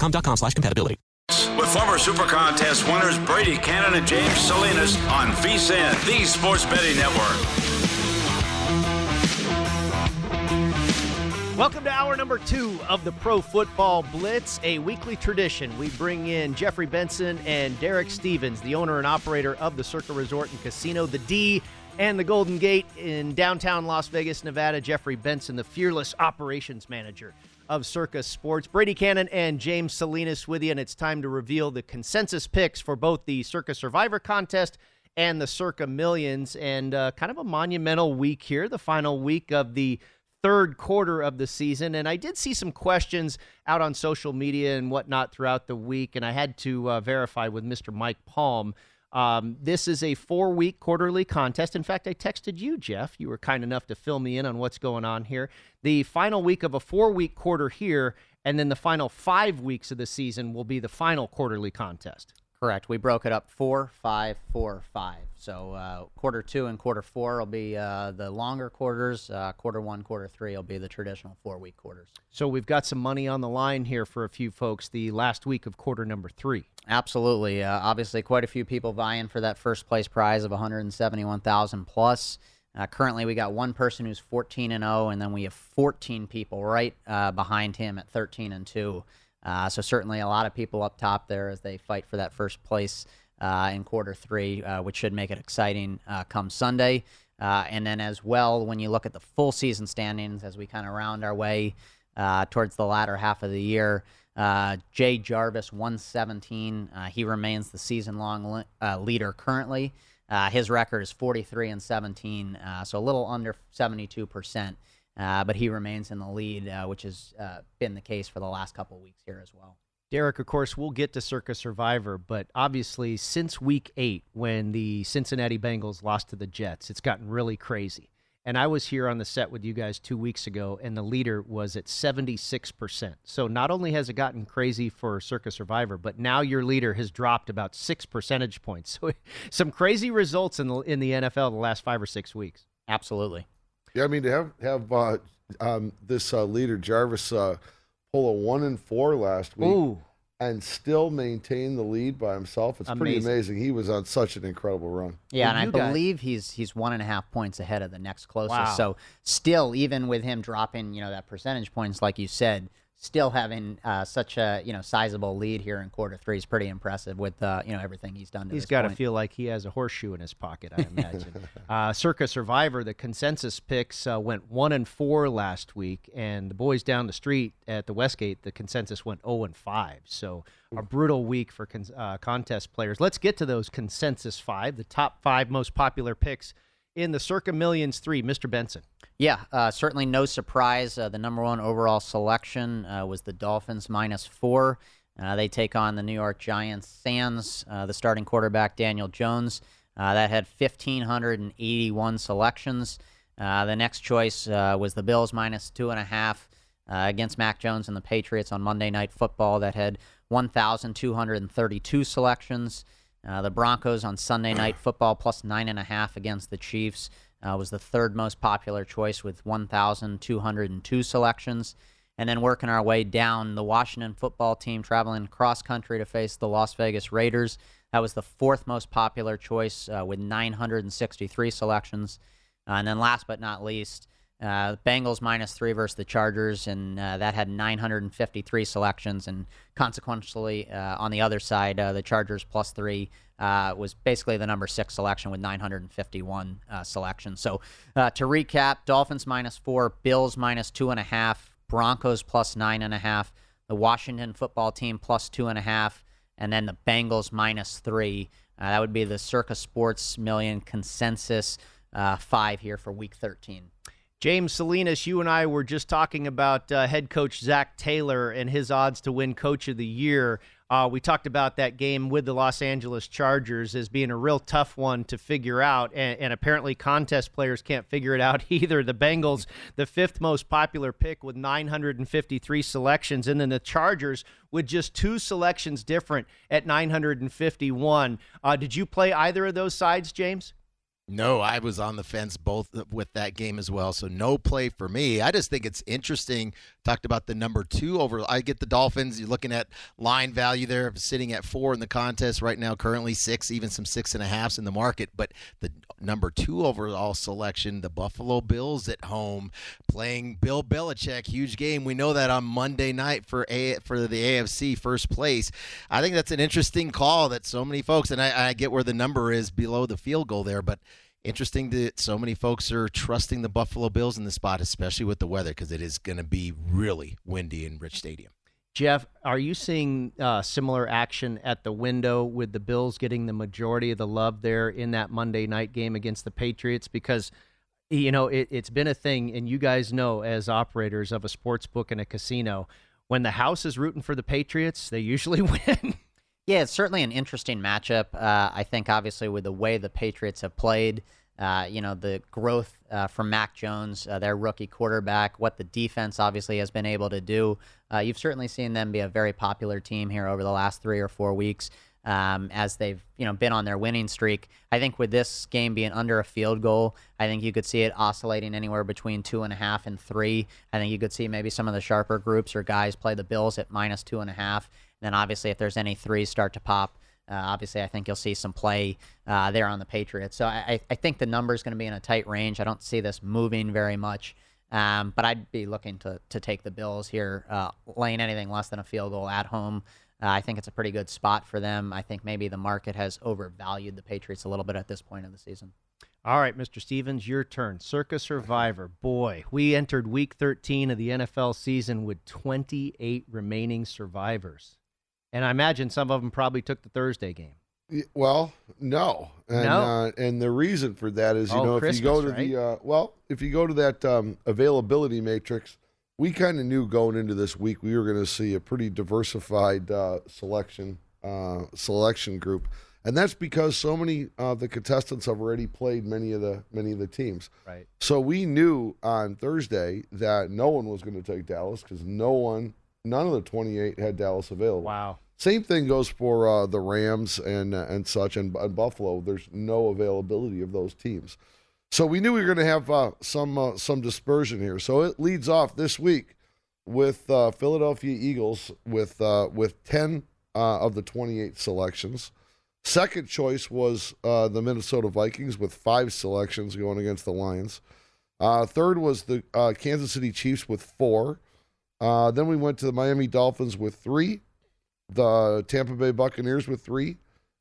com slash compatibility. With former Super Contest winners Brady Kannon and James Salinas on VSIN, the Sports Betting Network. Welcome to hour number two of the Pro Football Blitz, a weekly tradition. We bring in Jeffrey Benson and Derek Stevens, the owner and operator of the Circa Resort and Casino, the D and the Golden Gate in downtown Las Vegas, Nevada. Jeffrey Benson, the fearless operations manager of Circa Sports. Brady Kannon and James Salinas with you, and it's time to reveal the consensus picks for both the Circa Survivor contest and the Circa Millions. And uh, kind of a monumental week here, the final week of the third quarter of the season. And I did see some questions out on social media and whatnot throughout the week, and I had to uh, verify with Mr. Mike Palm. Um, this is a four week quarterly contest. In fact, I texted you, Jeff. You were kind enough to fill me in on what's going on here. The final week of a four week quarter here, and then the final five weeks of the season will be the final quarterly contest. Correct. We broke it up four, five, four, five. So uh, quarter two and quarter four will be uh, the longer quarters. Uh, quarter one, quarter three will be the traditional four week quarters. So we've got some money on the line here for a few folks the last week of quarter number three. Absolutely. Uh, obviously, quite a few people vying for that first place prize of 171,000 plus. Uh, currently, we got one person who's 14 and 0, and then we have 14 people right uh, behind him at 13 and 2. Uh, so certainly a lot of people up top there as they fight for that first place uh, in quarter three, uh, which should make it exciting uh, come Sunday. and then as well, when you look at the full season standings as we kind of round our way towards the latter half of the year, Jay Jarvis 117. he remains the season-long le- leader currently. his record is 43 and 17, so a little under 72 percent. Uh, but he remains in the lead, uh, which has uh, been the case for the last couple of weeks here as well. Derek, of course, we'll get to Circa Survivor, but obviously, since week eight, when the Cincinnati Bengals lost to the Jets, it's gotten really crazy. And I was here on the set with you guys two weeks ago, and the leader was at 76%. So not only has it gotten crazy for Circa Survivor, but now your leader has dropped about six percentage points. So some crazy results in the, in the NFL the last five or six weeks. Absolutely. Yeah, I mean to have have uh, um, this uh, leader Jarvis uh, pull a one and four last week Ooh. and still maintain the lead by himself. It's pretty Amazing. amazing. He was on such an incredible run. Yeah, And and, I guys- believe he's he's one and a half points ahead of the next closest. Wow. So still, even with him dropping, you know, that percentage points, like you said, still having uh, such a you know sizable lead here in quarter three is pretty impressive with uh, you know everything he's done. He's got to feel like he has a horseshoe in his pocket, I imagine. uh, Circa Survivor, the consensus picks uh, went one and four last week, and the boys down the street at the Westgate, the consensus went zero and five. So a brutal week for con- uh, contest players. Let's get to those consensus five, the top five most popular picks in the Circa Millions three, Mr. Benson. Yeah, uh, certainly no surprise. Uh, the number one overall selection uh, was the Dolphins minus four. Uh, they take on the New York Giants Sans, uh, the starting quarterback Daniel Jones. Uh, that had 1,581 selections. the next choice was the Bills minus two and a half against Mac Jones and the Patriots on Monday Night Football. That had 1,232 selections. Uh, the Broncos on Sunday Night Football plus nine and a half against the Chiefs uh, was the third most popular choice with 1,202 selections. And then working our way down, the Washington football team traveling cross country to face the Las Vegas Raiders. That was the fourth most popular choice uh, with 963 selections. Uh, and then last but not least, uh, Bengals minus three versus the Chargers, and uh, that had 953 selections. And consequently, uh, on the other side, uh, the Chargers plus three uh, was basically the number six selection with 951 uh, selections. So to recap, Dolphins minus four, Bills minus two and a half, Broncos plus nine and a half, the Washington football team plus two and a half, and then the Bengals minus three. that would be the Circa Sports Million consensus five here for Week 13. James Salinas, you and I were just talking about uh, head coach Zac Taylor and his odds to win Coach of the Year. Uh, we talked about that game with the Los Angeles Chargers as being a real tough one to figure out, and, and apparently contest players can't figure it out either. The Bengals, the fifth most popular pick with 953 selections, and then the Chargers with just two selections different at 951. Uh, did you play either of those sides, James? No, I was on the fence both uh, with that game as well. So no play for me. I just think it's interesting. Talked about the number two over. I get the Dolphins. You're looking at line value there, sitting at four in the contest right now. Currently six, even some six and a halfs in the market. But the number two overall selection, the Buffalo Bills at home, playing Bill Belichick. Huge game. We know that on Monday night for a for the AFC first place. I think that's an interesting call that so many folks, and I, I get where the number is below the field goal there, but interesting that so many folks are trusting the Buffalo Bills in the spot, especially with the weather, because it is going to be really windy in Rich Stadium. Jeff, are you seeing uh, similar action at the window with the Bills getting the majority of the love there in that Monday night game against the Patriots? Because you know it, it's been a thing, and you guys know as operators of a sports book and a casino, when the house is rooting for the Patriots, they usually win. Yeah, it's certainly an interesting matchup. Uh, I think, obviously, with the way the Patriots have played, uh, you know, the growth uh, from Mac Jones, uh, their rookie quarterback, what the defense obviously has been able to do. Uh, you've certainly seen them be a very popular team here over the last three or four weeks. Um, as they've you know been on their winning streak. I think with this game being under a field goal, I think you could see it oscillating anywhere between two and a half and three. I think you could see maybe some of the sharper groups or guys play the Bills at minus two and a half. Then obviously, if there's any threes start to pop, uh, obviously I think you'll see some play uh, there on the Patriots. So I, I think the number is going to be in a tight range. I don't see this moving very much. Um, but I'd be looking to to take the Bills here, uh, laying anything less than a field goal at home. Uh, I think it's a pretty good spot for them. I think maybe the market has overvalued the Patriots a little bit at this point of the season. All right, Mr. Stevens, your turn. Circa Survivor. Boy, we entered week 13 of the NFL season with 28 remaining survivors. And I imagine some of them probably took the Thursday game. Well, no, and no. Uh, and the reason for that is you oh, know if Christmas, you go to right? the uh, well if you go to that um, availability matrix, we kind of knew going into this week we were going to see a pretty diversified uh, selection uh, selection group, and that's because so many of the contestants have already played many of the many of the teams. Right. So we knew on Thursday that no one was going to take Dallas because no one, none of the 28 had Dallas available. Wow. Same thing goes for uh, the Rams and uh, and such, and, and, Buffalo. There's no availability of those teams, so we knew we were going to have uh, some uh, some dispersion here. So it leads off this week with uh, Philadelphia Eagles with uh, with ten of the 28 selections. Second choice was the Minnesota Vikings with five selections going against the Lions. third was the Kansas City Chiefs with four. Uh, then we went to the Miami Dolphins with three, the Tampa Bay Buccaneers with three,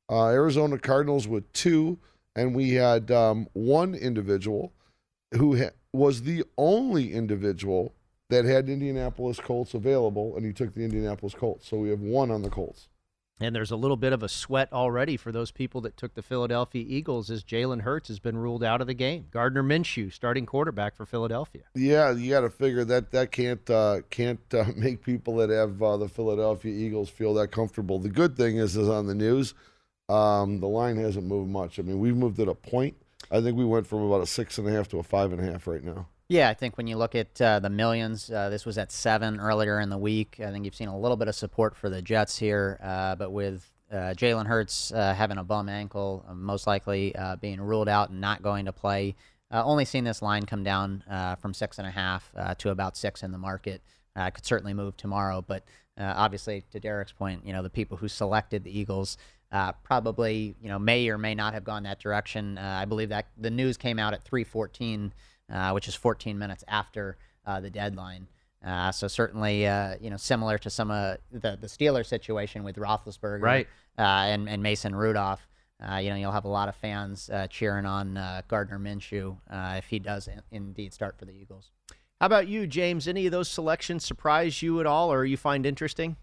uh, Arizona Cardinals with two, and we had um, one individual who ha- was the only individual that had Indianapolis Colts available, and he took the Indianapolis Colts. So we have one on the Colts. And there's a little bit of a sweat already for those people that took the Philadelphia Eagles as Jalen Hurts has been ruled out of the game. Gardner Minshew, starting quarterback for Philadelphia. Yeah, you got to figure that that can't uh, can't uh, make people that have uh, the Philadelphia Eagles feel that comfortable. The good thing is, is on the news, um, the line hasn't moved much. I mean, we've moved it a point. I think we went from about a six and a half to a five and a half right now. Yeah, I think when you look at uh, the millions, uh, this was at seven earlier in the week. I think you've seen a little bit of support for the Jets here, uh, but with uh, Jalen Hurts uh, having a bum ankle, uh, most likely being ruled out and not going to play, only seen this line come down from six and a half to about six in the market. I could certainly move tomorrow, but obviously, to Derek's point, you know the people who selected the Eagles. Uh, probably you know may or may not have gone that direction. Uh, I believe that the news came out at 3:14 uh, which is 14 minutes after uh, the deadline. Uh, so certainly, uh, you know, similar to some of the the Steeler situation with Roethlisberger, right, uh, and and Mason Rudolph. Uh, you know, you'll have a lot of fans cheering on Gardner Minshew if he does in- indeed start for the Eagles. How about you, James? Any of those selections surprise you at all, or you find interesting?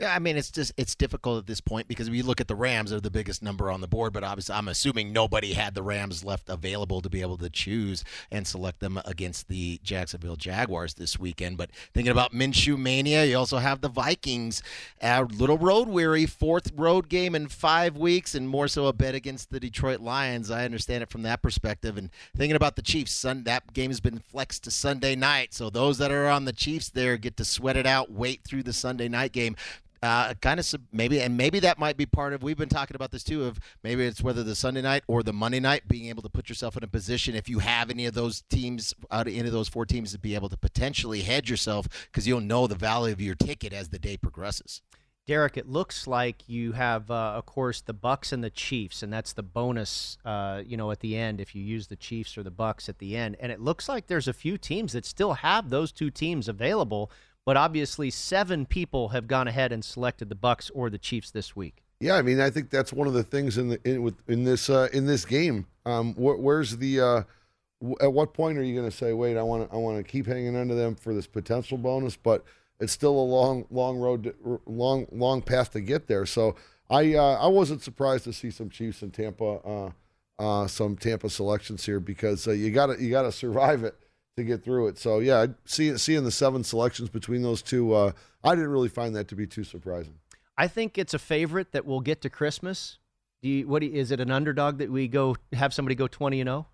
Yeah, I mean it's just it's difficult at this point because we look at the Rams, they're the biggest number on the board, but obviously I'm assuming nobody had the Rams left available to be able to choose and select them against the Jacksonville Jaguars this weekend. But thinking about Minshew mania, you also have the Vikings, a little road weary, fourth road game in five weeks, and more so a bet against the Detroit Lions. I understand it from that perspective. And thinking about the Chiefs, sun, that game has been flexed to Sunday night, so those that are on the Chiefs there get to sweat it out, wait through the Sunday night game uh, kind of maybe, and maybe that might be part of. We've been talking about this too. Of maybe it's whether the Sunday night or the Monday night, being able to put yourself in a position if you have any of those teams out of any of those four teams to be able to potentially hedge yourself because you'll know the value of your ticket as the day progresses. Derek, it looks like you have, uh, of course, the Bucks and the Chiefs, and that's the bonus, uh, you know, at the end if you use the Chiefs or the Bucks at the end. And it looks like there's a few teams that still have those two teams available but obviously seven people have gone ahead and selected the Bucks or the Chiefs this week. Yeah, I mean, I think that's one of the things in the in, with, in this uh, in this game. Um, wh- where's the uh, w- at what point are you going to say, wait, I want to I want to keep hanging on to them for this potential bonus, but it's still a long long road, to, long long path to get there. So I uh, I wasn't surprised to see some Chiefs in Tampa, uh, uh, some Tampa selections here because uh, you got to you got to survive it to get through it. So yeah, see, seeing the seven selections between those two, uh, I didn't really find that to be too surprising. I think it's a favorite that we'll get to Christmas. Do you, what is it? An underdog that we go have somebody go twenty and zero?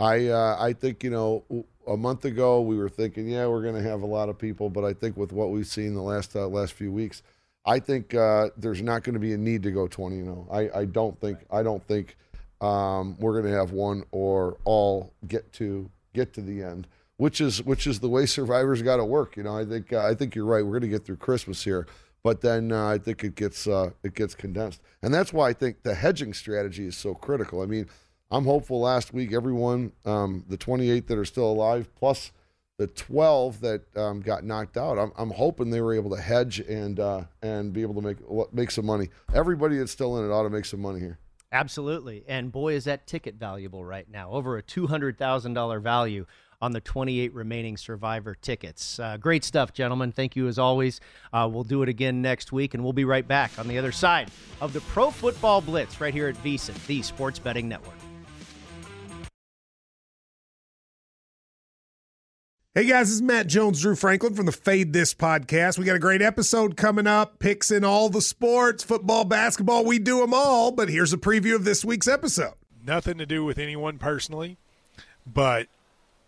Oh? I uh, I think you know a month ago we were thinking yeah we're going to have a lot of people, but I think with what we've seen the last uh, last few weeks, I think uh, there's not going to be a need to go twenty and zero. Oh. I I don't think I don't think um, we're going to have one or all get to get to the end which is which is the way survivors got to work. You know, I think uh, I think you're right. We're going to get through Christmas here, but then uh, I think it gets uh, it gets condensed, and that's why I think the hedging strategy is so critical. I mean, I'm hopeful. Last week, everyone, um, the 28 that are still alive, plus the 12 that um, got knocked out, I'm, I'm hoping they were able to hedge and uh, and be able to make make some money. Everybody that's still in it ought to make some money here. Absolutely, and boy, is that ticket valuable right now, over a two hundred thousand dollar value on the 28 remaining Survivor tickets. Uh, great stuff, gentlemen. Thank you as always. Uh, we'll do it again next week, and we'll be right back on the other side of the Pro Football Blitz right here at VSiN, the Sports Betting Network. Hey guys, this is Matt Jones, Drew Franklin from the Fade This podcast. We got a great episode coming up, picks in all the sports, football, basketball, we do them all. But here's a preview of this week's episode. Nothing to do with anyone personally, but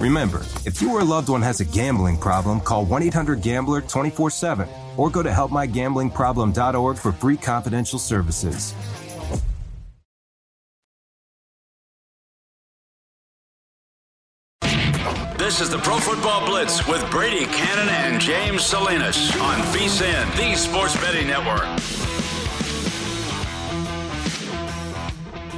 Remember, if you or a loved one has a gambling problem, call 1 800 Gambler 24 7 or go to helpmygamblingproblem.org for free confidential services. This is the Pro Football Blitz with Brady Kannon and James Salinas on VSIN, the Sports Betting Network.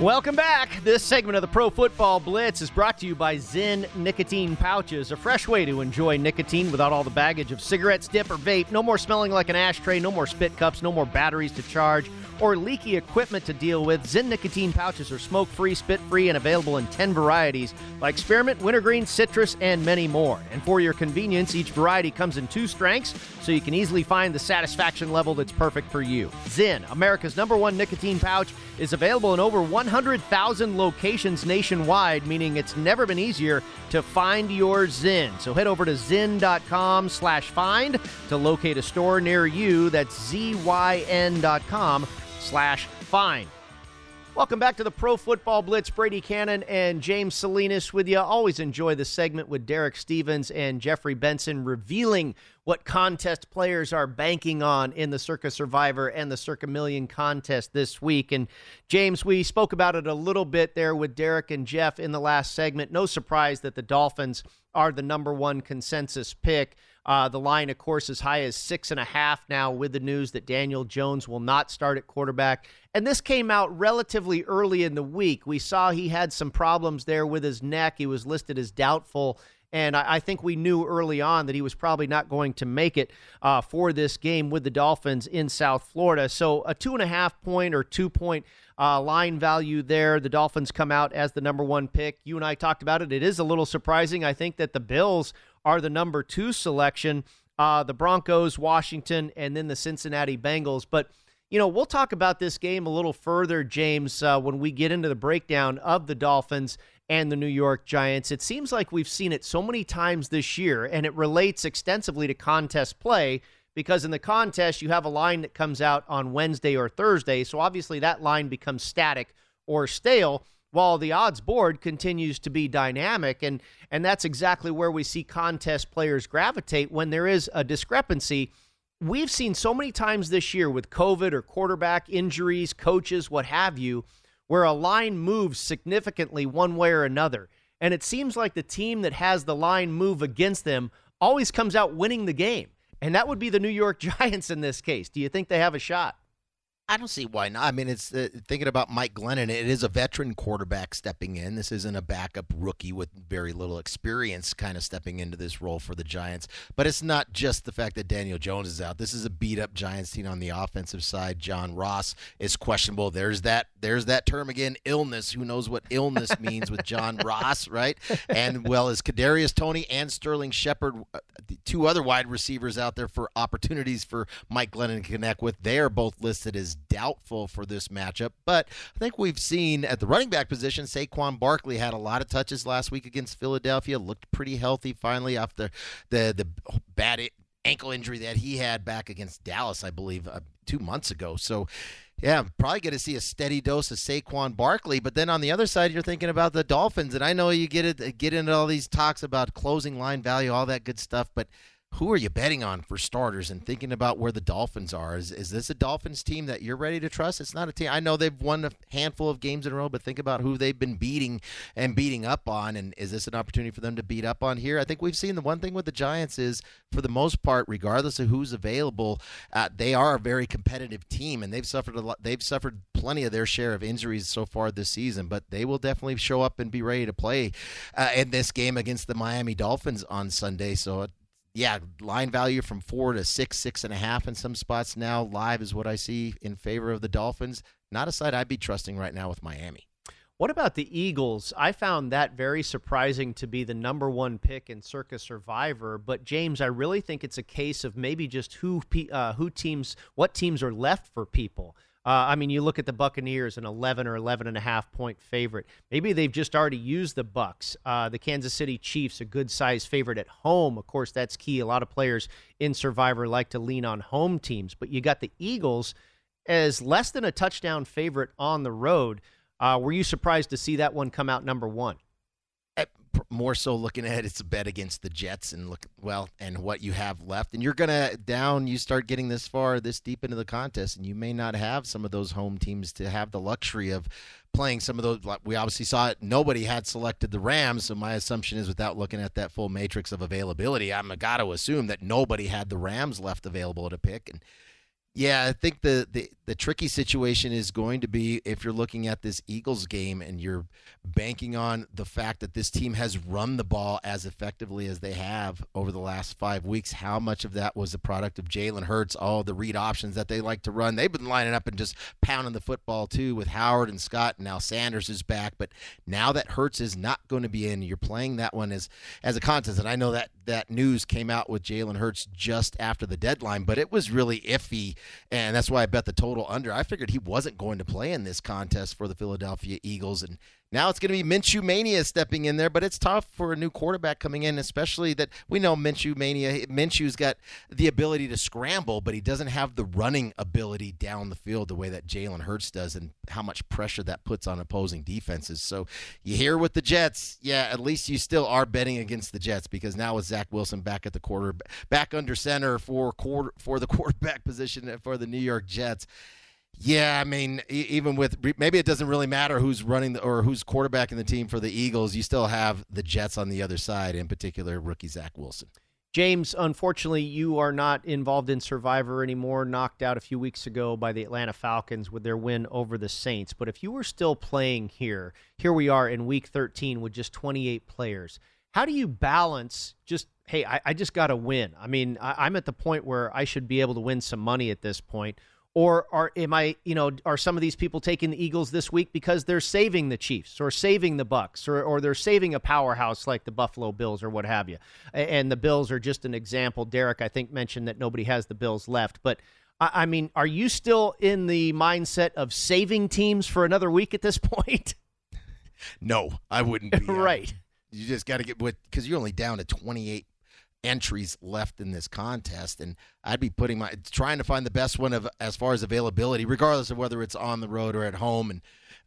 Welcome back. This segment of the Pro Football Blitz is brought to you by Zyn Nicotine Pouches, a fresh way to enjoy nicotine without all the baggage of cigarettes, dip, or vape. No more smelling like an ashtray, no more spit cups, no more batteries to charge, or leaky equipment to deal with. Zyn Nicotine Pouches are smoke free, spit free, and available in 10 varieties like spearmint, wintergreen, citrus, and many more. And for your convenience, each variety comes in two strengths, so you can easily find the satisfaction level that's perfect for you. Zyn, America's number one nicotine pouch, is available in over 100,000 locations nationwide, meaning it's never been easier to find your Zyn. So head over to zyn.com slash find to locate a store near you. That's Z-Y-N.com slash find. Welcome back to the Pro Football Blitz. Brady Kannon and James Salinas with you. Always enjoy the segment with Derek Stevens and Jeffrey Benson revealing what contest players are banking on in the Circa Survivor and the Circa Million contest this week. And James, we spoke about it a little bit there with Derek and Jeff in the last segment. No surprise that the Dolphins are the number one consensus pick. Uh, the line, of course, as high as six and a half now with the news that Daniel Jones will not start at quarterback. And this came out relatively early in the week. We saw he had some problems there with his neck. He was listed as doubtful. And I, think we knew early on that he was probably not going to make it uh, for this game with the Dolphins in South Florida. So a two and a half point or two point uh, line value there. The Dolphins come out as the number one pick. You and I talked about it. It is a little surprising, I think, that the Bills are the number two selection. Uh, the Broncos, Washington, and then the Cincinnati Bengals. But you know, we'll talk about this game a little further, James, uh, when we get into the breakdown of the Dolphins and the New York Giants. It seems like we've seen it so many times this year, and it relates extensively to contest play because in the contest, you have a line that comes out on Wednesday or Thursday. So obviously, that line becomes static or stale while the odds board continues to be dynamic and and that's exactly where we see contest players gravitate when there is a discrepancy we've seen so many times this year with covid or quarterback injuries coaches what have you where a line moves significantly one way or another And it seems like the team that has the line move against them always comes out winning the game. And that would be the New York Giants in this case. Do you think they have a shot? I don't see why not. I mean, it's uh, thinking about Mike Glennon. It is a veteran quarterback stepping in. This isn't a backup rookie with very little experience, kind of stepping into this role for the Giants. But it's not just the fact that Daniel Jones is out. This is a beat up Giants team on the offensive side. John Ross is questionable. There's that. There's that term again. Illness. Who knows what illness means with John Ross, right? And well as Kadarius Toney and Sterling Shepard, uh, two other wide receivers out there for opportunities for Mike Glennon to connect with. They are both listed as doubtful for this matchup. But I think we've seen at the running back position, Saquon Barkley had a lot of touches last week against Philadelphia, looked pretty healthy finally after the the bad ankle injury that he had back against Dallas, I believe, uh, two months ago. So. Yeah, probably going to see a steady dose of Saquon Barkley, but then on the other side, you're thinking about the Dolphins, and I know you get it, get into all these talks about closing line value, all that good stuff, but who are you betting on for starters and thinking about where the Dolphins are? Is, is this a Dolphins team that you're ready to trust? It's not a team. I know they've won a handful of games in a row, but think about who they've been beating and beating up on. And is this an opportunity for them to beat up on here? I think we've seen the one thing with the Giants is, for the most part, regardless of who's available, uh, they are a very competitive team, and they've suffered a lot. They've suffered plenty of their share of injuries so far this season, but they will definitely show up and be ready to play uh, in this game against the Miami Dolphins on Sunday. So yeah, line value from four to six, six and a half in some spots now. Live is what I see in favor of the Dolphins. Not a side I'd be trusting right now with Miami. What about the Eagles? I found that very surprising to be the number one pick in Circa Survivor. But James, I really think it's a case of maybe just who uh, who teams, what teams are left for people. Uh, I mean, you look at the Buccaneers, an 11 or 11 and a half point favorite. Maybe they've just already used the Bucks. Uh, the Kansas City Chiefs, a good size favorite at home. Of course, that's key. A lot of players in Survivor like to lean on home teams, but you got the Eagles as less than a touchdown favorite on the road. Uh, were you surprised to see that one come out number one? More so looking at it's a bet against the Jets and look well and what you have left. And you're gonna down. You start getting this far, this deep into the contest, and you may not have some of those home teams to have the luxury of playing some of those. We obviously saw it. Nobody had selected the Rams, so my assumption is, without looking at that full matrix of availability, I'm got to assume that nobody had the Rams left available to pick. And yeah, I think the, the the tricky situation is going to be if you're looking at this Eagles game and you're banking on the fact that this team has run the ball as effectively as they have over the last five weeks. How much of that was the product of Jalen Hurts, all the read options that they like to run? They've been lining up and just pounding the football too with Howard and Scott. And now Sanders is back, but now that Hurts is not going to be in, you're playing that one as as a contest. And I know that that news came out with Jalen Hurts just after the deadline, but it was really iffy and that's why I bet the total under. I figured he wasn't going to play in this contest for the Philadelphia Eagles, and now it's going to be Minshew Mania stepping in there, but it's tough for a new quarterback coming in, especially that we know Minshew Mania. Minshew's got the ability to scramble, but he doesn't have the running ability down the field the way that Jalen Hurts does, and how much pressure that puts on opposing defenses. So you hear with the Jets, yeah, at least you still are betting against the Jets because now with Zach Wilson back at the quarter, back under center for quarter for the quarterback position for the New York Jets yeah, I mean, even with maybe it doesn't really matter who's running the, or who's quarterbacking the team for the Eagles. You still have the Jets on the other side, in particular, rookie Zach Wilson. James, unfortunately, you are not involved in Survivor anymore. Knocked out a few weeks ago by the Atlanta Falcons with their win over the Saints. But if you were still playing here, here we are in Week 13 with just 28 players. How do you balance just hey, I, I just got to win? I mean, I, I'm at the point where I should be able to win some money at this point or are am I, you know, are some of these people taking the Eagles this week because they're saving the Chiefs or saving the Bucks or or they're saving a powerhouse like the Buffalo Bills or what have you? And the Bills are just an example. Derek, I think, mentioned that nobody has the Bills left, but I mean, are you still in the mindset of saving teams for another week at this point? No, I wouldn't be. right. You just got to get with because you're only down to 28 entries left in this contest and I'd be putting my trying to find the best one of as far as availability regardless of whether it's on the road or at home and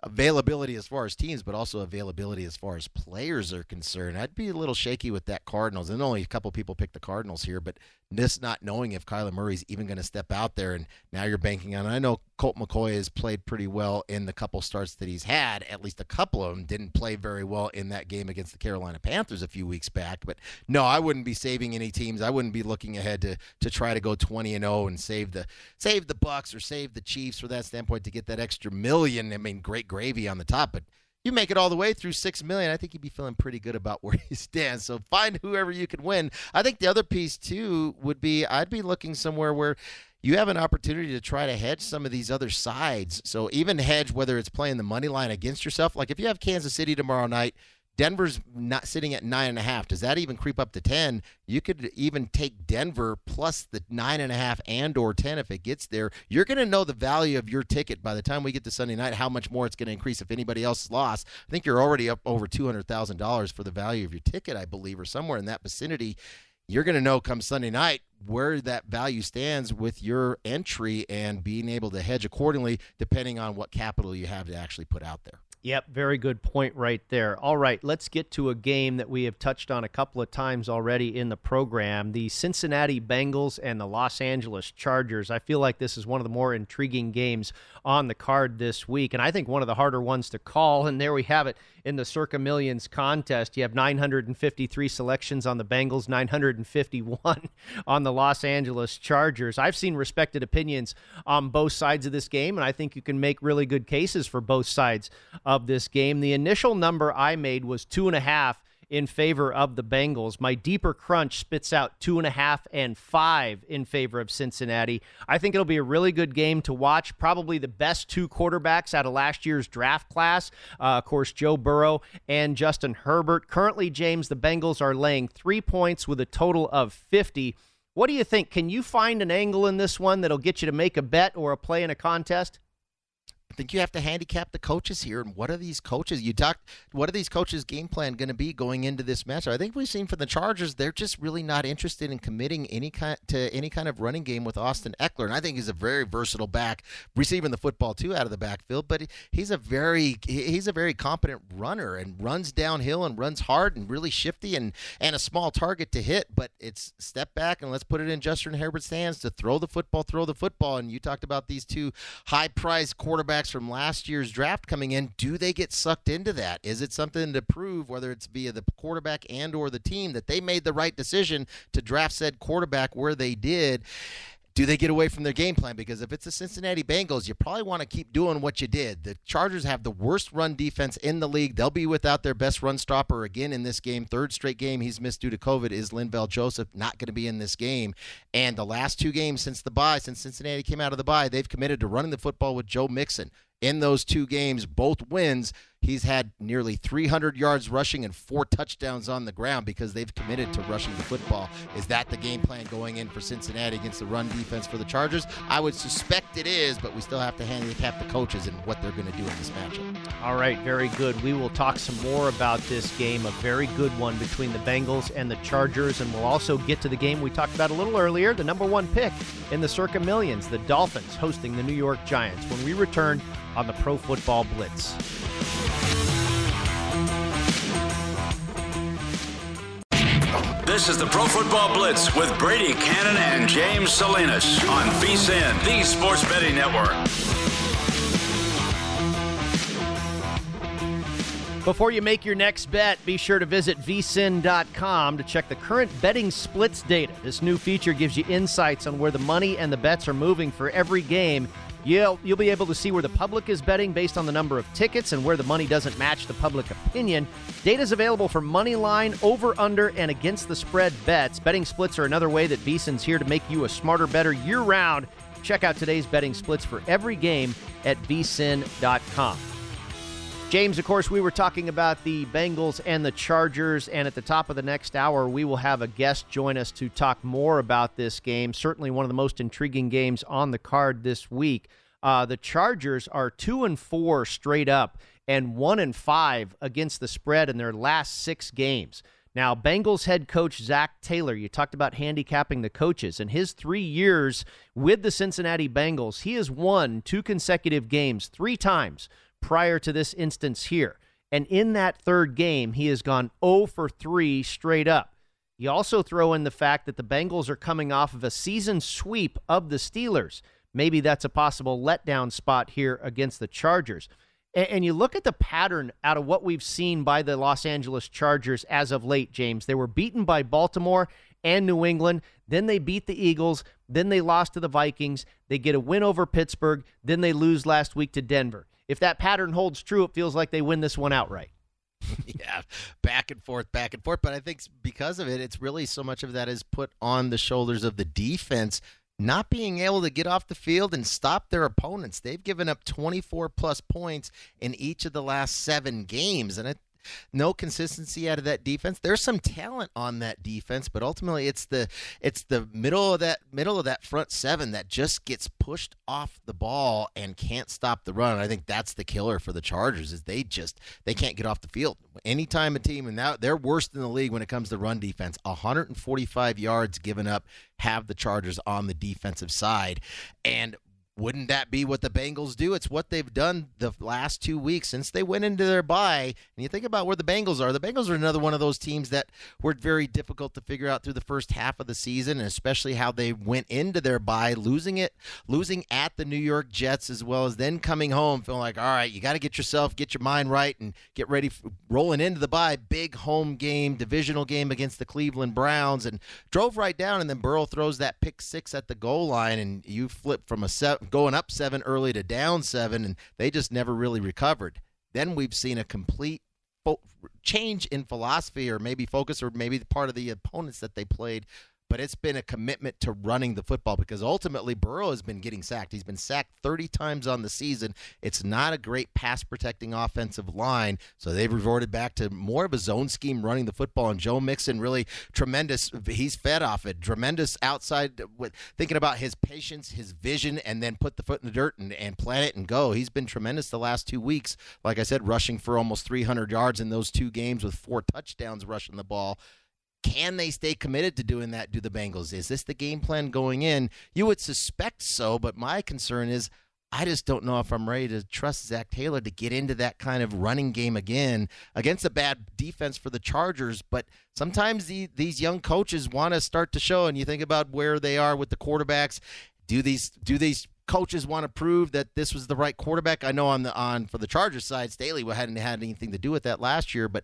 availability as far as teams, but also availability as far as players are concerned. I'd be a little shaky with that Cardinals. And only a couple people picked the Cardinals here, but just not knowing if Kyler Murray's even going to step out there, and now you're banking on. I know Colt McCoy has played pretty well in the couple starts that he's had. At least a couple of them didn't play very well in that game against the Carolina Panthers a few weeks back. But no, I wouldn't be saving any teams. I wouldn't be looking ahead to to try to go 20 and 0 and save the save the Bucks or save the Chiefs for that standpoint to get that extra million. I mean, great gravy on the top, but you make it all the way through six million, I think you'd be feeling pretty good about where you stand. So find whoever you can win. I think the other piece too would be I'd be looking somewhere where you have an opportunity to try to hedge some of these other sides. So even hedge whether it's playing the money line against yourself. Like if you have Kansas City tomorrow night Denver's not sitting at nine and a half. Does that even creep up to ten? You could even take Denver plus the nine and a half and or ten if it gets there. You're going to know the value of your ticket by the time we get to Sunday night. How much more it's going to increase if anybody else lost. I think you're already up over two hundred thousand dollars for the value of your ticket, I believe, or somewhere in that vicinity. You're going to know come Sunday night where that value stands with your entry and being able to hedge accordingly, depending on what capital you have to actually put out there. Yep, very good point right there. All right, let's get to a game that we have touched on a couple of times already in the program the Cincinnati Bengals and the Los Angeles Chargers. I feel like this is one of the more intriguing games on the card this week, and I think one of the harder ones to call. And there we have it in the Circa Millions contest. You have 953 selections on the Bengals, 951 on the Los Angeles Chargers. I've seen respected opinions on both sides of this game, and I think you can make really good cases for both sides this game. The initial number I made was two and a half in favor of the Bengals. My deeper crunch spits out two and a half and five in favor of Cincinnati. I think it'll be a really good game to watch. Probably the best two quarterbacks out of last year's draft class. Uh, of course, Joe Burrow and Justin Herbert. Currently, James, the Bengals are laying three points with a total of 50. What do you think? Can you find an angle in this one that'll get you to make a bet or a play in a contest? Think you have to handicap the coaches here. And what are these coaches? You talked. What are these coaches' game plan going to be going into this match? I think we've seen for the Chargers, they're just really not interested in committing any kind to any kind of running game with Austin Ekeler, And I think he's a very versatile back, receiving the football too out of the backfield. But he's a very he's a very competent runner and runs downhill and runs hard and really shifty and and a small target to hit. But it's step back and let's put it in Justin Herbert's hands to throw the football, throw the football. And you talked about these two high priced quarterbacks from last year's draft coming in, do they get sucked into that? Is it something to prove, whether it's via the quarterback and or the team, that they made the right decision to draft said quarterback where they did? Do they get away from their game plan? Because if it's the Cincinnati Bengals, you probably want to keep doing what you did. The Chargers have the worst run defense in the league. They'll be without their best run stopper again in this game. Third straight game he's missed due to COVID is Linval Joseph, not going to be in this game. And the last two games since the bye, since Cincinnati came out of the bye, they've committed to running the football with Joe Mixon. In those two games, both wins, He's had nearly 300 yards rushing and four touchdowns on the ground because they've committed to rushing the football. Is that the game plan going in for Cincinnati against the run defense for the Chargers? I would suspect it is, but we still have to handicap the coaches and what they're going to do in this matchup. All right, very good. We will talk some more about this game, a very good one between the Bengals and the Chargers, and we'll also get to the game we talked about a little earlier, the number one pick in the Circa Millions, the Dolphins hosting the New York Giants, when we return on the Pro Football Blitz. This is the Pro Football Blitz with Brady Kannon and James Salinas on VSIN, the Sports Betting Network. Before you make your next bet, be sure to visit vsin.com to check the current betting splits data. This new feature gives you insights on where the money and the bets are moving for every game You'll, you'll be able to see where the public is betting based on the number of tickets and where the money doesn't match the public opinion. Data is available for money line, over, under, and against the spread bets. Betting splits are another way that VSIN's here to make you a smarter, better year round. Check out today's betting splits for every game at vsin.com. James, of course, we were talking about the Bengals and the Chargers, and at the top of the next hour, we will have a guest join us to talk more about this game. Certainly one of the most intriguing games on the card this week. Uh, the Chargers are two and four straight up, and one and five against the spread in their last six games. Now, Bengals head coach Zac Taylor, you talked about handicapping the coaches. In his three years with the Cincinnati Bengals, he has won two consecutive games three times prior to this instance here. And in that third game, he has gone 0 for 3 straight up. You also throw in the fact that the Bengals are coming off of a season sweep of the Steelers. Maybe that's a possible letdown spot here against the Chargers. And, you look at the pattern out of what we've seen by the Los Angeles Chargers as of late, James. They were beaten by Baltimore and New England. Then they beat the Eagles. Then they lost to the Vikings. They get a win over Pittsburgh. Then they lose last week to Denver. If that pattern holds true, it feels like they win this one outright. yeah, back and forth, back and forth. But I think because of it, it's really so much of that is put on the shoulders of the defense not being able to get off the field and stop their opponents. They've given up 24 plus points in each of the last seven games. And it, no consistency out of that defense. There's some talent on that defense, but ultimately it's the it's the middle of that middle of that front seven that just gets pushed off the ball and can't stop the run. I think that's the killer for the Chargers is they just they can't get off the field. Anytime a team and now they're worst in the league when it comes to run defense. 145 yards given up have the Chargers on the defensive side. And wouldn't that be what the Bengals do? It's what they've done the last two weeks since they went into their bye. And you think about where the Bengals are. The Bengals are another one of those teams that were very difficult to figure out through the first half of the season, and especially how they went into their bye, losing it, losing at the New York Jets, as well as then coming home feeling like, all right, you got to get yourself, get your mind right, and get ready for rolling into the bye. Big home game, divisional game against the Cleveland Browns, and drove right down. And then Burrow throws that pick six at the goal line, and you flip from a set going up seven early to down seven, and they just never really recovered. Then we've seen a complete change in philosophy, or maybe focus, or maybe part of the opponents that they played but it's been a commitment to running the football because ultimately Burrow has been getting sacked. He's been sacked 30 times on the season. It's not a great pass protecting offensive line, so they've reverted back to more of a zone scheme running the football. And Joe Mixon really tremendous. He's fed off it. Tremendous outside with thinking about his patience, his vision, and then put the foot in the dirt and, and plant it and go. He's been tremendous the last two weeks. Like I said, rushing for almost 300 yards in those two games with four touchdowns rushing the ball. Can they stay committed to doing that? Do the Bengals? Is this the game plan going in? You would suspect so, but my concern is I just don't know if I'm ready to trust Zac Taylor to get into that kind of running game again against a bad defense for the Chargers. But sometimes the, these young coaches want to start to show, and you think about where they are with the quarterbacks. Do these do these coaches want to prove that this was the right quarterback? I know on the on for the Chargers side, Staley hadn't had anything to do with that last year, but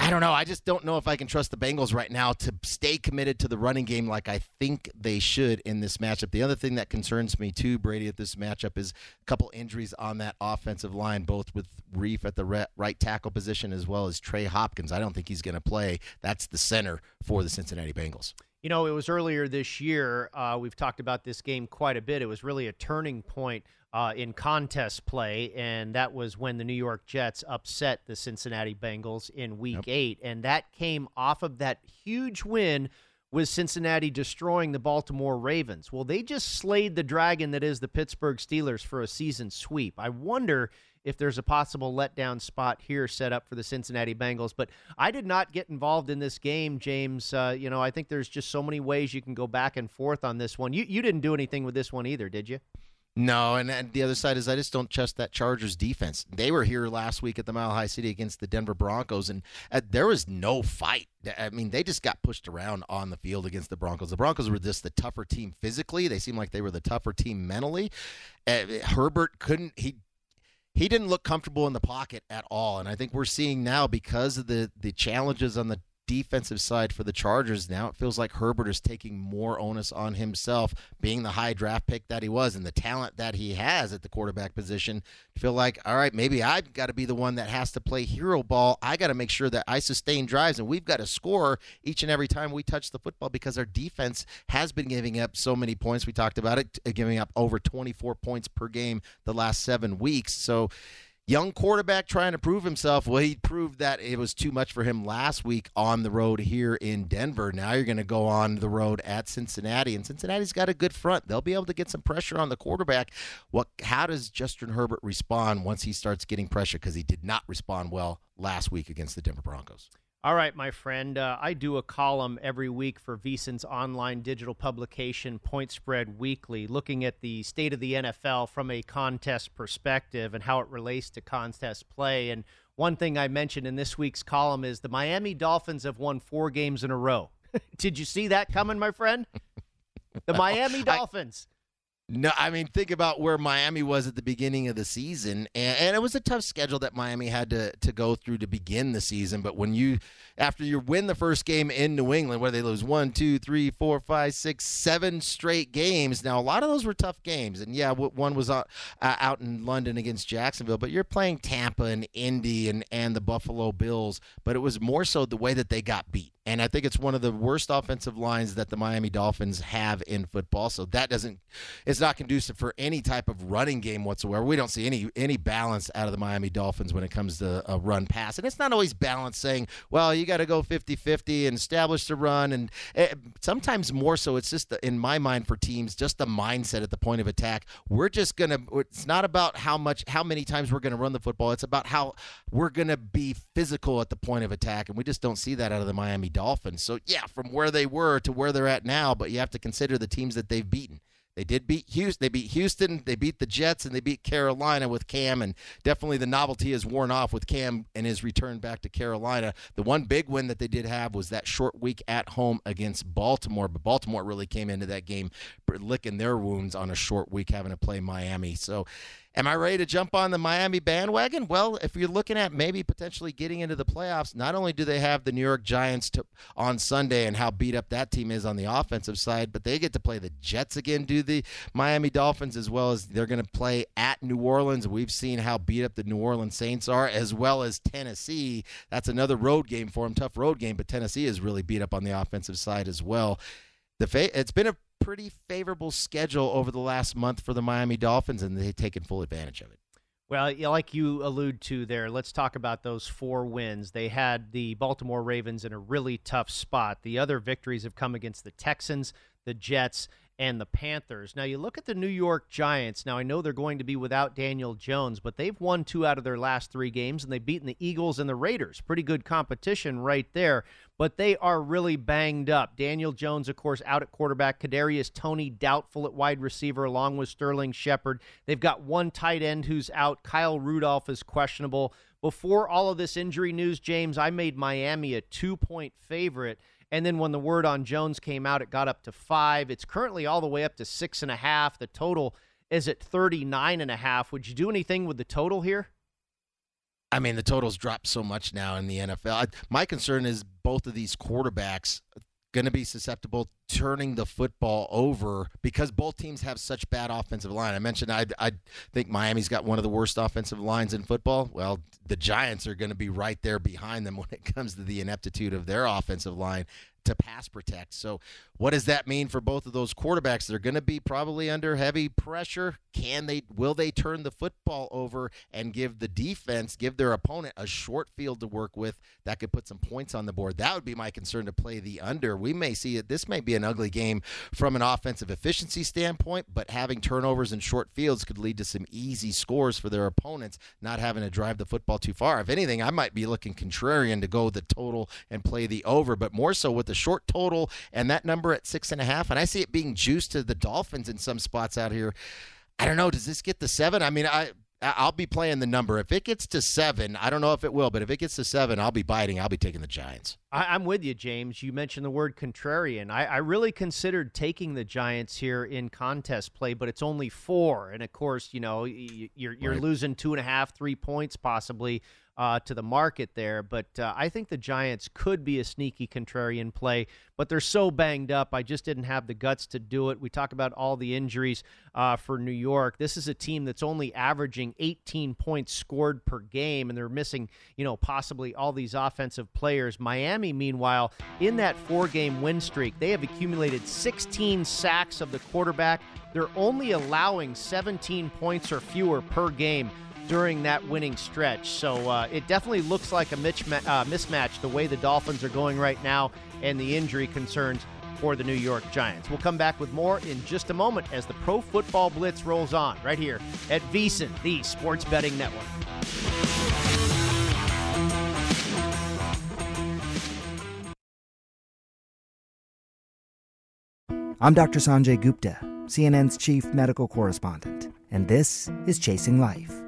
I don't know. I just don't know if I can trust the Bengals right now to stay committed to the running game like I think they should in this matchup. The other thing that concerns me too, Brady, at this matchup is a couple injuries on that offensive line, both with Reiff at the right tackle position as well as Trey Hopkins. I don't think he's going to play. That's the center for the Cincinnati Bengals. You know, it was earlier this year. Uh, we've talked about this game quite a bit. It was really a turning point uh, in contest play, and that was when the New York Jets upset the Cincinnati Bengals in Week yep. Eight, and that came off of that huge win with Cincinnati destroying the Baltimore Ravens. Well, they just slayed the dragon that is the Pittsburgh Steelers for a season sweep. I wonder if there's a possible letdown spot here set up for the Cincinnati Bengals. But I did not get involved in this game, James. Uh, you know, I think there's just so many ways you can go back and forth on this one. You you didn't do anything with this one either, did you? No, and, the other side is I just don't trust that Chargers defense. They were here last week at the Mile High City against the Denver Broncos, and uh, there was no fight. I mean, they just got pushed around on the field against the Broncos. The Broncos were just the tougher team physically. They seemed like they were the tougher team mentally. Uh, Herbert couldn't he. He didn't look comfortable in the pocket at all, and I think we're seeing now because of the the challenges on the defensive side for the Chargers now, it feels like Herbert is taking more onus on himself, being the high draft pick that he was and the talent that he has at the quarterback position. Feel like, all right, maybe I've got to be the one that has to play hero ball. I got to make sure that I sustain drives, and we've got to score each and every time we touch the football because our defense has been giving up so many points. We talked about it, giving up over 24 points per game the last seven weeks. So, young quarterback trying to prove himself. Well, he proved that it was too much for him last week on the road here in Denver. Now you're going to go on the road at Cincinnati, and Cincinnati's got a good front. They'll be able to get some pressure on the quarterback. What? How does Justin Herbert respond once he starts getting pressure? Because he did not respond well last week against the Denver Broncos. All right, my friend. Uh, I do a column every week for VSiN's online digital publication, Point Spread Weekly, looking at the state of the NFL from a contest perspective and how it relates to contest play. And one thing I mentioned in this week's column is the Miami Dolphins have won four games in a row. Did you see that coming, my friend? The Miami Dolphins. No, I mean, think about where Miami was at the beginning of the season, and, and, it was a tough schedule that Miami had to, to go through to begin the season. But when you, after you win the first game in New England, where they lose one, two, three, four, five, six, seven straight games. Now, a lot of those were tough games, and yeah, one was out, uh, out in London against Jacksonville, but you're playing Tampa and Indy and, and the Buffalo Bills. But it was more so the way that they got beat. And I think it's one of the worst offensive lines that the Miami Dolphins have in football. So that doesn't, it's not conducive for any type of running game whatsoever. We don't see any any balance out of the Miami Dolphins when it comes to a run pass. And it's not always balance saying, well, you got to go 50 50 and establish the run. And eh, sometimes more so, it's just, the, in my mind, for teams, just the mindset at the point of attack. We're just going to, it's not about how much, how many times we're going to run the football. It's about how we're going to be physical at the point of attack. And we just don't see that out of the Miami Dolphins. So, yeah, from where they were to where they're at now, but you have to consider the teams that they've beaten. They did beat Houston. They beat Houston. They beat the Jets, and they beat Carolina with Cam. And definitely the novelty has worn off with Cam and his return back to Carolina. The one big win that they did have was that short week at home against Baltimore. But Baltimore really came into that game licking their wounds on a short week, having to play Miami. So Am I ready to jump on the Miami bandwagon? Well, if you're looking at maybe potentially getting into the playoffs, not only do they have the New York Giants to, on Sunday and how beat up that team is on the offensive side, but they get to play the Jets again, do the Miami Dolphins, as well as they're going to play at New Orleans. We've seen how beat up the New Orleans Saints are, as well as Tennessee. That's another road game for them, tough road game, but Tennessee is really beat up on the offensive side as well. The fa- it's been a pretty favorable schedule over the last month for the Miami Dolphins, and they've taken full advantage of it. Well, like you allude to there, let's talk about those four wins. They had the Baltimore Ravens in a really tough spot. The other victories have come against the Texans, the Jets, and the Panthers. Now, you look at the New York Giants. Now, I know they're going to be without Daniel Jones, but they've won two out of their last three games, and they've beaten the Eagles and the Raiders. Pretty good competition right there, but they are really banged up. Daniel Jones, of course, out at quarterback. Kadarius Toney doubtful at wide receiver, along with Sterling Shepard. They've got one tight end who's out. Kyle Rudolph is questionable. Before all of this injury news, James, I made Miami a two point favorite. And then when the word on Jones came out, it got up to five. It's currently all the way up to six and a half. The total is at 39 and a half. Would you do anything with the total here? I mean, the totals dropped so much now in the NFL. My concern is both of these quarterbacks going to be susceptible turning the football over because both teams have such bad offensive line. I mentioned I, I think Miami's got one of the worst offensive lines in football. Well, the Giants are going to be right there behind them when it comes to the ineptitude of their offensive line to pass protect. So, what does that mean for both of those quarterbacks? They're going to be probably under heavy pressure. Can they will they turn the football over and give the defense, give their opponent a short field to work with that could put some points on the board? That would be my concern to play the under. We may see it this may be an ugly game from an offensive efficiency standpoint, but having turnovers and short fields could lead to some easy scores for their opponents, not having to drive the football too far. If anything, I might be looking contrarian to go the total and play the over, but more so with the short total and that number at six and a half. And I see it being juiced to the Dolphins in some spots out here. I don't know. Does this get the seven? I mean, I I'll be playing the number. If it gets to seven, I don't know if it will, but if it gets to seven, I'll be biting. I'll be taking the Giants. I, am with you, James. You mentioned the word contrarian. I, I, really considered taking the Giants here in contest play, but it's only four, and of course, you know you're you're right. losing two and a half, three points possibly uh, to the market there. But uh, I think the Giants could be a sneaky contrarian play, but they're so banged up. I just didn't have the guts to do it. We talk about all the injuries uh, for New York. This is a team that's only averaging 18 points scored per game, and they're missing, you know, possibly all these offensive players. Miami, meanwhile, in that four game win streak, they have accumulated 16 sacks of the quarterback. They're only allowing 17 points or fewer per game during that winning stretch. So uh, it definitely looks like a mismatch, uh, mismatch the way the Dolphins are going right now and the injury concerns for the New York Giants. We'll come back with more in just a moment as the Pro Football Blitz rolls on right here at VSiN, the Sports Betting Network. I'm Dr. Sanjay Gupta, CNN's chief medical correspondent, and this is Chasing Life.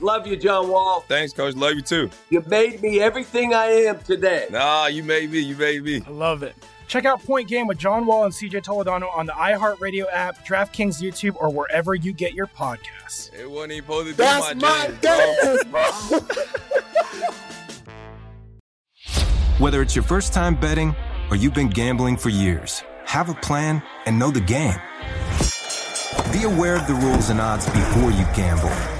Love you, John Wall. Thanks, Coach. Love you too. You made me everything I am today. Nah, you made me. You made me. I love it. Check out Point Game with John Wall and CJ Toledano on the iHeartRadio app, DraftKings YouTube, or wherever you get your podcasts. It wasn't even supposed to be That's my, my game, Whether it's your first time betting or you've been gambling for years, have a plan and know the game. Be aware of the rules and odds before you gamble.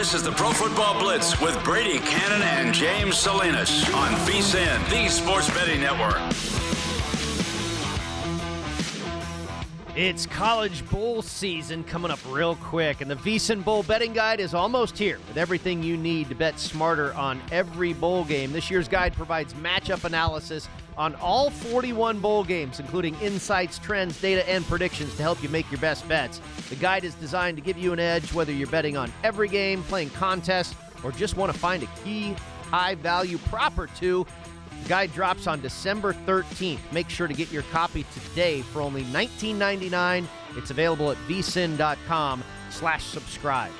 This is the Pro Football Blitz with Brady Kannon and James Salinas on VSIN, the Sports Betting Network. It's college bowl season coming up real quick, and the VSIN Bowl betting guide is almost here with everything you need to bet smarter on every bowl game. This year's guide provides matchup analysis on all 41 bowl games, including insights, trends, data, and predictions to help you make your best bets. The guide is designed to give you an edge whether you're betting on every game, playing contests, or just want to find a key high value prop or two. The guide drops on December 13th. Make sure to get your copy today for only $19.99. It's available at vsin.com slash subscribe.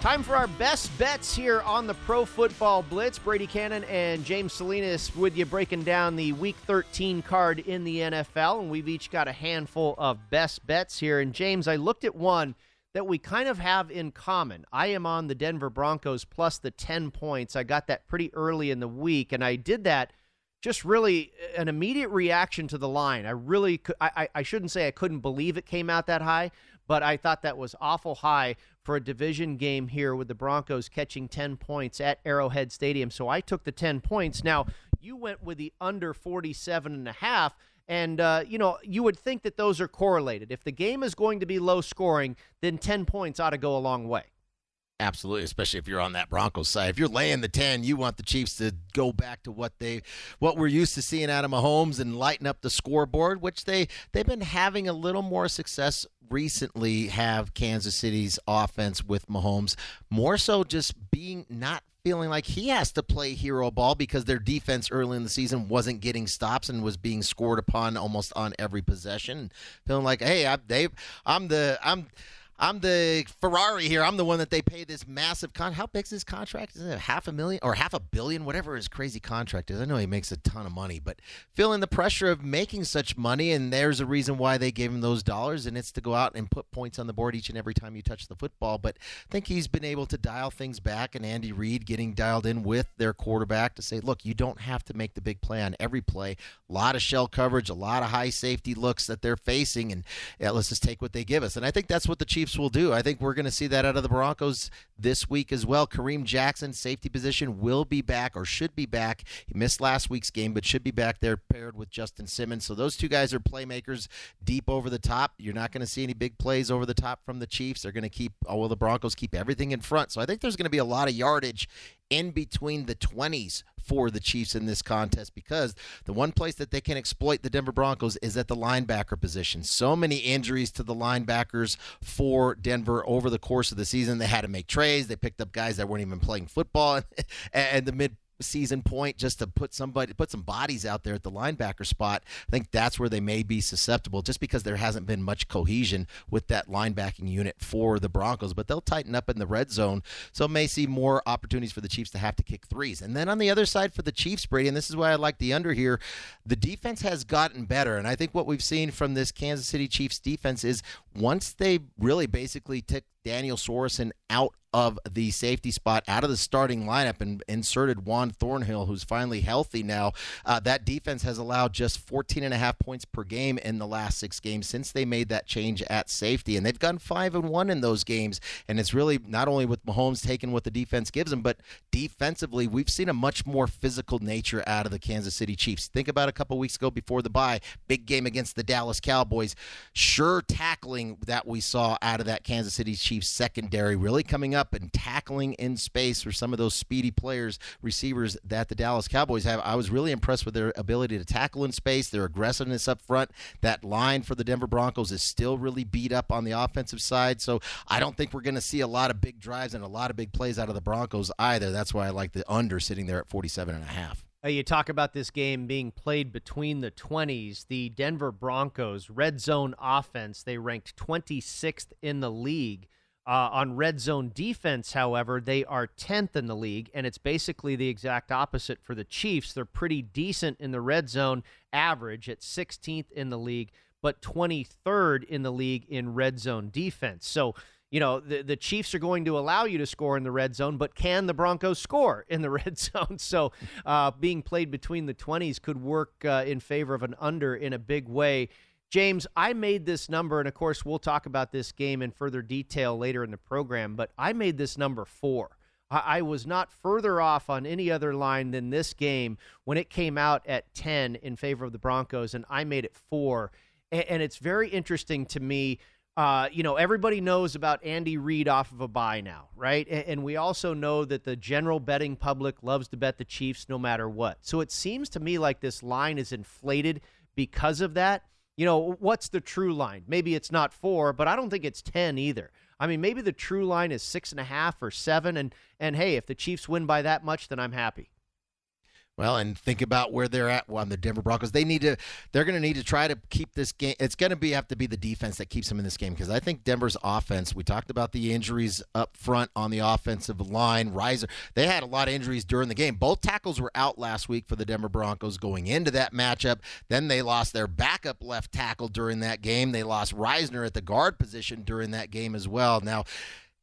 Time for our best bets here on the Pro Football Blitz. Brady Kannon and James Salinas with you breaking down the Week 13 card in the NFL, and we've each got a handful of best bets here. And James, I looked at one that we kind of have in common. I am on the Denver Broncos plus the 10 points. I got that pretty early in the week, and I did that just really uh, an immediate reaction to the line. I really I, I shouldn't say I couldn't believe it came out that high, but I thought that was awful high for a division game here with the Broncos catching 10 points at Arrowhead Stadium. So I took the 10 points. Now, you went with the under 47 and a half. And, uh, you know, you would think that those are correlated. If the game is going to be low scoring, then 10 points ought to go a long way. Absolutely, especially if you're on that Broncos side. If you're laying the 10, you want the Chiefs to go back to what they what we're used to seeing out of Mahomes and lighten up the scoreboard, which they they've been having a little more success recently have Kansas City's offense with Mahomes, more so just being not feeling like he has to play hero ball because their defense early in the season wasn't getting stops and was being scored upon almost on every possession. Feeling like, hey, I, they, I'm the, I'm. I'm the Ferrari here. I'm the one that they pay this massive con. How big's his contract? Is it half a million or half a billion? Whatever his crazy contract is. I know he makes a ton of money, but feeling the pressure of making such money, and there's a reason why they gave him those dollars, and it's to go out and put points on the board each and every time you touch the football. But I think he's been able to dial things back, and Andy Reid getting dialed in with their quarterback to say, look, you don't have to make the big play on every play. A lot of shell coverage, a lot of high safety looks that they're facing, and yeah, let's just take what they give us. And I think that's what the Chiefs will do. I think we're going to see that out of the Broncos this week as well. Kareem Jackson, safety position, will be back or should be back. He missed last week's game, but should be back there paired with Justin Simmons. So those two guys are playmakers deep over the top. You're not going to see any big plays over the top from the Chiefs. They're going to keep, oh, well, the Broncos keep everything in front. So I think there's going to be a lot of yardage in between the 20s for the Chiefs in this contest because the one place that they can exploit the Denver Broncos is at the linebacker position. So many injuries to the linebackers for Denver over the course of the season. They had to make trades. They picked up guys that weren't even playing football and the mid season point just to put somebody put some bodies out there at the linebacker spot. I think that's where they may be susceptible just because there hasn't been much cohesion with that linebacking unit for the Broncos, but they'll tighten up in the red zone. So may see more opportunities for the Chiefs to have to kick threes. And then on the other side for the Chiefs, Brady, and this is why I like the under here, the defense has gotten better. And I think what we've seen from this Kansas City Chiefs defense is once they really basically took Daniel Sorensen out of the safety spot, out of the starting lineup, and inserted Juan Thornhill, who's finally healthy now. Uh, that defense has allowed just 14 and a half points per game in the last six games since they made that change at safety, and they've gone five and one in those games. And it's really not only with Mahomes taking what the defense gives him, but defensively, we've seen a much more physical nature out of the Kansas City Chiefs. Think about a couple weeks ago before the bye, big game against the Dallas Cowboys, sure tackling that we saw out of that Kansas City Chiefs secondary, really coming up and tackling in space for some of those speedy players, receivers that the Dallas Cowboys have. I was really impressed with their ability to tackle in space, their aggressiveness up front. That line for the Denver Broncos is still really beat up on the offensive side. So I don't think we're going to see a lot of big drives and a lot of big plays out of the Broncos either. That's why I like the under sitting there at 47 and a half. You talk about this game being played between the 20s. The Denver Broncos red zone offense, they ranked 26th in the league. Uh, on red zone defense, however, they are 10th in the league, and it's basically the exact opposite for the Chiefs. They're pretty decent in the red zone, average at 16th in the league, but 23rd in the league in red zone defense. So, you know, the, the Chiefs are going to allow you to score in the red zone, but can the Broncos score in the red zone? So, uh, being played between the 20s could work uh, in favor of an under in a big way. James, I made this number, and of course, we'll talk about this game in further detail later in the program, but I made this number four. I, I was not further off on any other line than this game when it came out at 10 in favor of the Broncos, and I made it four. And, and it's very interesting to me. Uh, you know, everybody knows about Andy Reid off of a bye now, right? And, and, we also know that the general betting public loves to bet the Chiefs no matter what. So it seems to me like this line is inflated because of that you know, what's the true line? Maybe it's not four, but I don't think it's 10 either. I mean, maybe the true line is six and a half or seven. And, and hey, if the Chiefs win by that much, then I'm happy. Well, and think about where they're at on the Denver Broncos. They need to. They're going to need to try to keep this game. It's going to be have to be the defense that keeps them in this game because I think Denver's offense. We talked about the injuries up front on the offensive line. Risner, they had a lot of injuries during the game. Both tackles were out last week for the Denver Broncos going into that matchup. Then they lost their backup left tackle during that game. They lost Risner at the guard position during that game as well. Now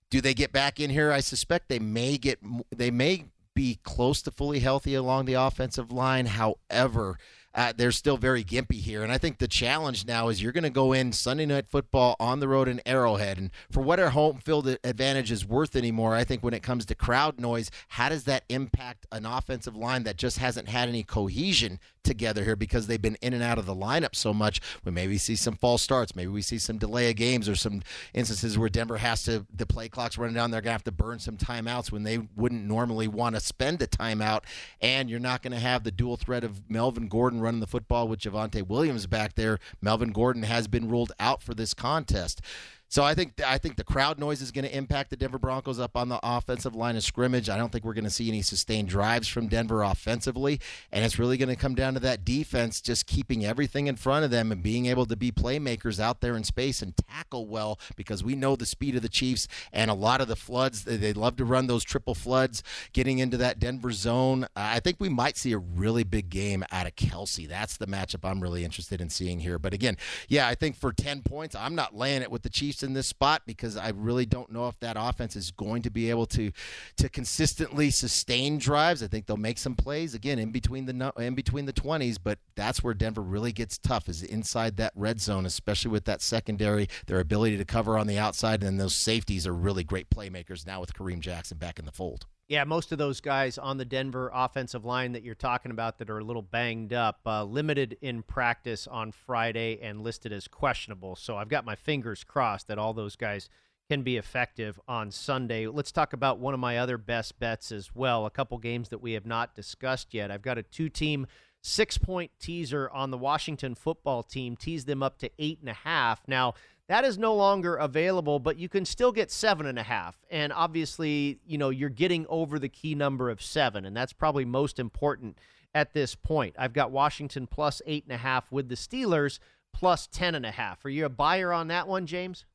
do they get back in here? I suspect they may get they may be close to fully healthy along the offensive line. However, uh, they're still very gimpy here. And I think the challenge now is you're going to go in Sunday night football on the road in Arrowhead. And for what our home field advantage is worth anymore, I think when it comes to crowd noise, how does that impact an offensive line that just hasn't had any cohesion together here because they've been in and out of the lineup so much? We maybe see some false starts. Maybe we see some delay of games or some instances where Denver has to, the play clock's running down. They're going to have to burn some timeouts when they wouldn't normally want to spend a timeout. And you're not going to have the dual threat of Melvin Gordon running the football with Javonte Williams back there. Melvin Gordon has been ruled out for this contest. So I think I think the crowd noise is going to impact the Denver Broncos up on the offensive line of scrimmage. I don't think we're going to see any sustained drives from Denver offensively, and it's really going to come down to that defense just keeping everything in front of them and being able to be playmakers out there in space and tackle well because we know the speed of the Chiefs and a lot of the floods. They love to run those triple floods, getting into that Denver zone. I think we might see a really big game out of Kelce. That's the matchup I'm really interested in seeing here. But again, yeah, I think for 10 points, I'm not laying it with the Chiefs in this spot because I really don't know if that offense is going to be able to to consistently sustain drives. I think they'll make some plays again in between the in between the 20s, but that's where Denver really gets tough is inside that red zone, especially with that secondary, their ability to cover on the outside, and those safeties are really great playmakers now with Kareem Jackson back in the fold. Yeah, most of those guys on the Denver offensive line that you're talking about that are a little banged up, uh, limited in practice on Friday and listed as questionable. So I've got my fingers crossed that all those guys can be effective on Sunday. Let's talk about one of my other best bets as well. A couple games that we have not discussed yet. I've got a two team six point teaser on the Washington football team, tease them up to eight and a half. Now, that is no longer available, but you can still get seven and a half. And obviously, you know, you're getting over the key number of seven, and that's probably most important at this point. I've got Washington plus eight and a half with the Steelers plus ten and a half. Are you a buyer on that one, James?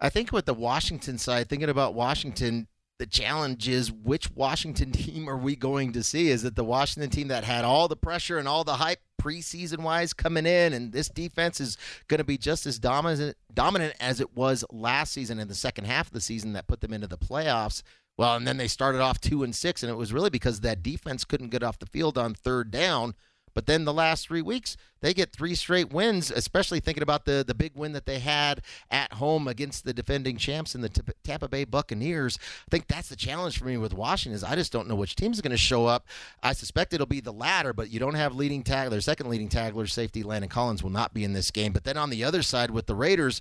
I think with the Washington side, thinking about Washington, the challenge is which Washington team are we going to see? Is it the Washington team that had all the pressure and all the hype preseason wise coming in, and this defense is going to be just as dominant dominant as it was last season in the second half of the season that put them into the playoffs? Well, and then they started off two and six, and it was really because that defense couldn't get off the field on third down. But then the last three weeks, they get three straight wins, especially thinking about the, the big win that they had at home against the defending champs in the T- Tampa Bay Buccaneers. I think that's the challenge for me with Washington is I just don't know which team's going to show up. I suspect it'll be the latter, but you don't have leading tackler, second leading tackler, safety Landon Collins will not be in this game. But then on the other side with the Raiders,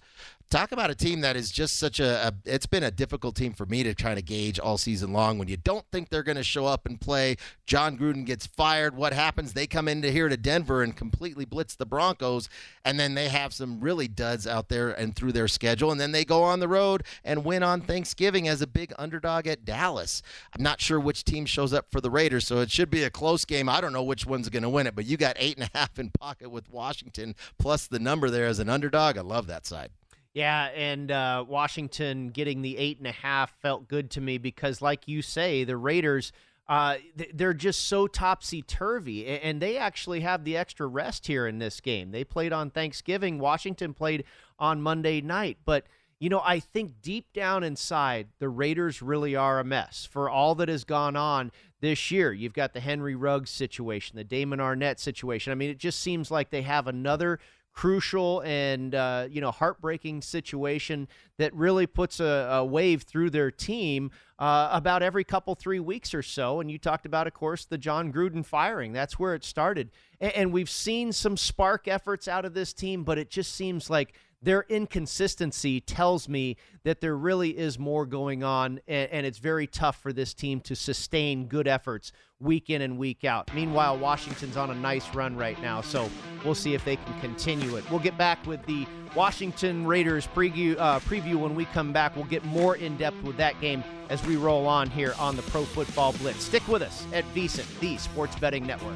talk about a team that is just such a, a, it's been a difficult team for me to try to gauge all season long. When you don't think they're going to show up and play Jon Gruden gets fired what happens? They come into here to denver and completely blitz the broncos and then they have some really duds out there and through their schedule and then they go on the road and win on thanksgiving as a big underdog at dallas. I'm not sure which team shows up for the raiders so it should be a close game. I don't know which one's going to win it but you got eight and a half in pocket with washington plus the number there as an underdog. I love that side yeah, and uh, Washington getting the eight and a half felt good to me because, like you say, the Raiders. Uh, they're just so topsy turvy, and they actually have the extra rest here in this game. They played on Thanksgiving. Washington played on Monday night, but you know, I think deep down inside, the Raiders really are a mess for all that has gone on this year. You've got the Henry Ruggs situation, the Damon Arnette situation. I mean, it just seems like they have another crucial and uh, you know heartbreaking situation that really puts a, a wave through their team uh, about every couple three weeks or so. And you talked about, of course, the Jon Gruden firing. That's where it started, and, and we've seen some spark efforts out of this team, but it just seems like their inconsistency tells me that there really is more going on, and, and, it's very tough for this team to sustain good efforts week in and week out. Meanwhile, Washington's on a nice run right now, so we'll see if they can continue it. We'll get back with the Washington Raiders preview, uh, preview when we come back. We'll get more in depth with that game as we roll on here on the Pro Football Blitz. Stick with us at VSiN, the Sports Betting Network.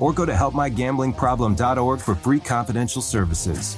or go to helpmygamblingproblem.org for free confidential services.